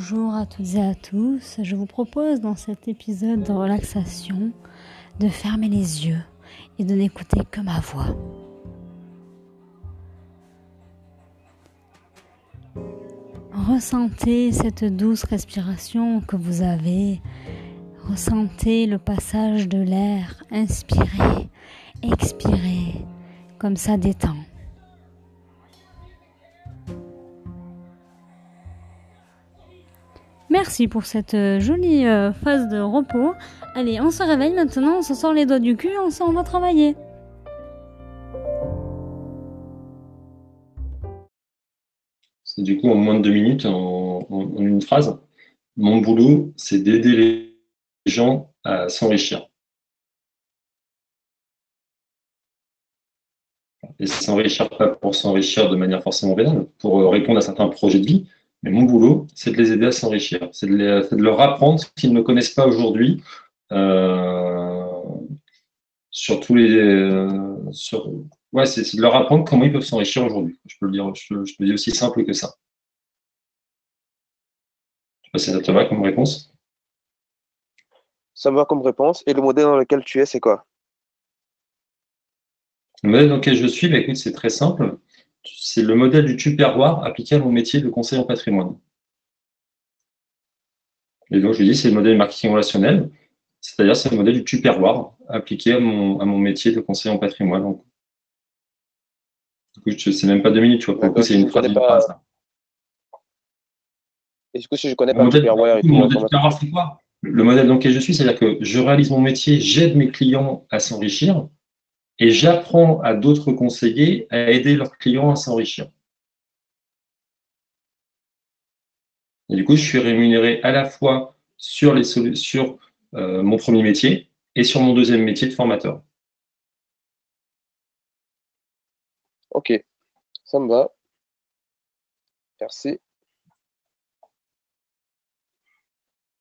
Bonjour à toutes et à tous. Je vous propose dans cet épisode de relaxation de fermer les yeux et de n'écouter que ma voix. Ressentez cette douce respiration que vous avez. Ressentez le passage de l'air. Inspirez, expirez. Comme ça détend. Merci pour cette euh, jolie euh, phase de repos. Allez, on se réveille maintenant, on se sort les doigts du cul, on s'en va travailler. C'est du coup en moins de deux minutes, en, une phrase. Mon boulot, c'est d'aider les gens à s'enrichir. Et s'enrichir pas pour s'enrichir de manière forcément vénale, pour répondre à certains projets de vie, mais mon boulot, c'est de les aider à s'enrichir, c'est de, leur apprendre ce qu'ils ne connaissent pas aujourd'hui euh, sur tous les. Euh, ouais, c'est de leur apprendre comment ils peuvent s'enrichir aujourd'hui. Je peux le dire, je, peux le dire aussi simple que ça. Je sais pas si ça te va comme réponse. Ça me va comme réponse. Et le modèle dans lequel tu es, c'est quoi? Le modèle dans lequel je suis, bah, écoute, c'est très simple c'est le modèle du tupperware appliqué à mon métier de conseil en patrimoine. Et donc, je dis, c'est le modèle marketing relationnel, c'est-à-dire c'est le modèle du tupperware appliqué à mon, à mon métier de conseil en patrimoine. Donc, du coup, c'est même pas deux minutes, tu vois. c'est une phrase. Pas... Et du coup, si je connais pas le tupperware, le modèle c'est quoi? Le modèle dans lequel je suis, c'est-à-dire que je réalise mon métier, j'aide mes clients à s'enrichir, et j'apprends à d'autres conseillers à aider leurs clients à s'enrichir. Et du coup, je suis rémunéré à la fois sur, les, sur euh, mon premier métier et sur mon deuxième métier de formateur. Ok, ça me va. Merci.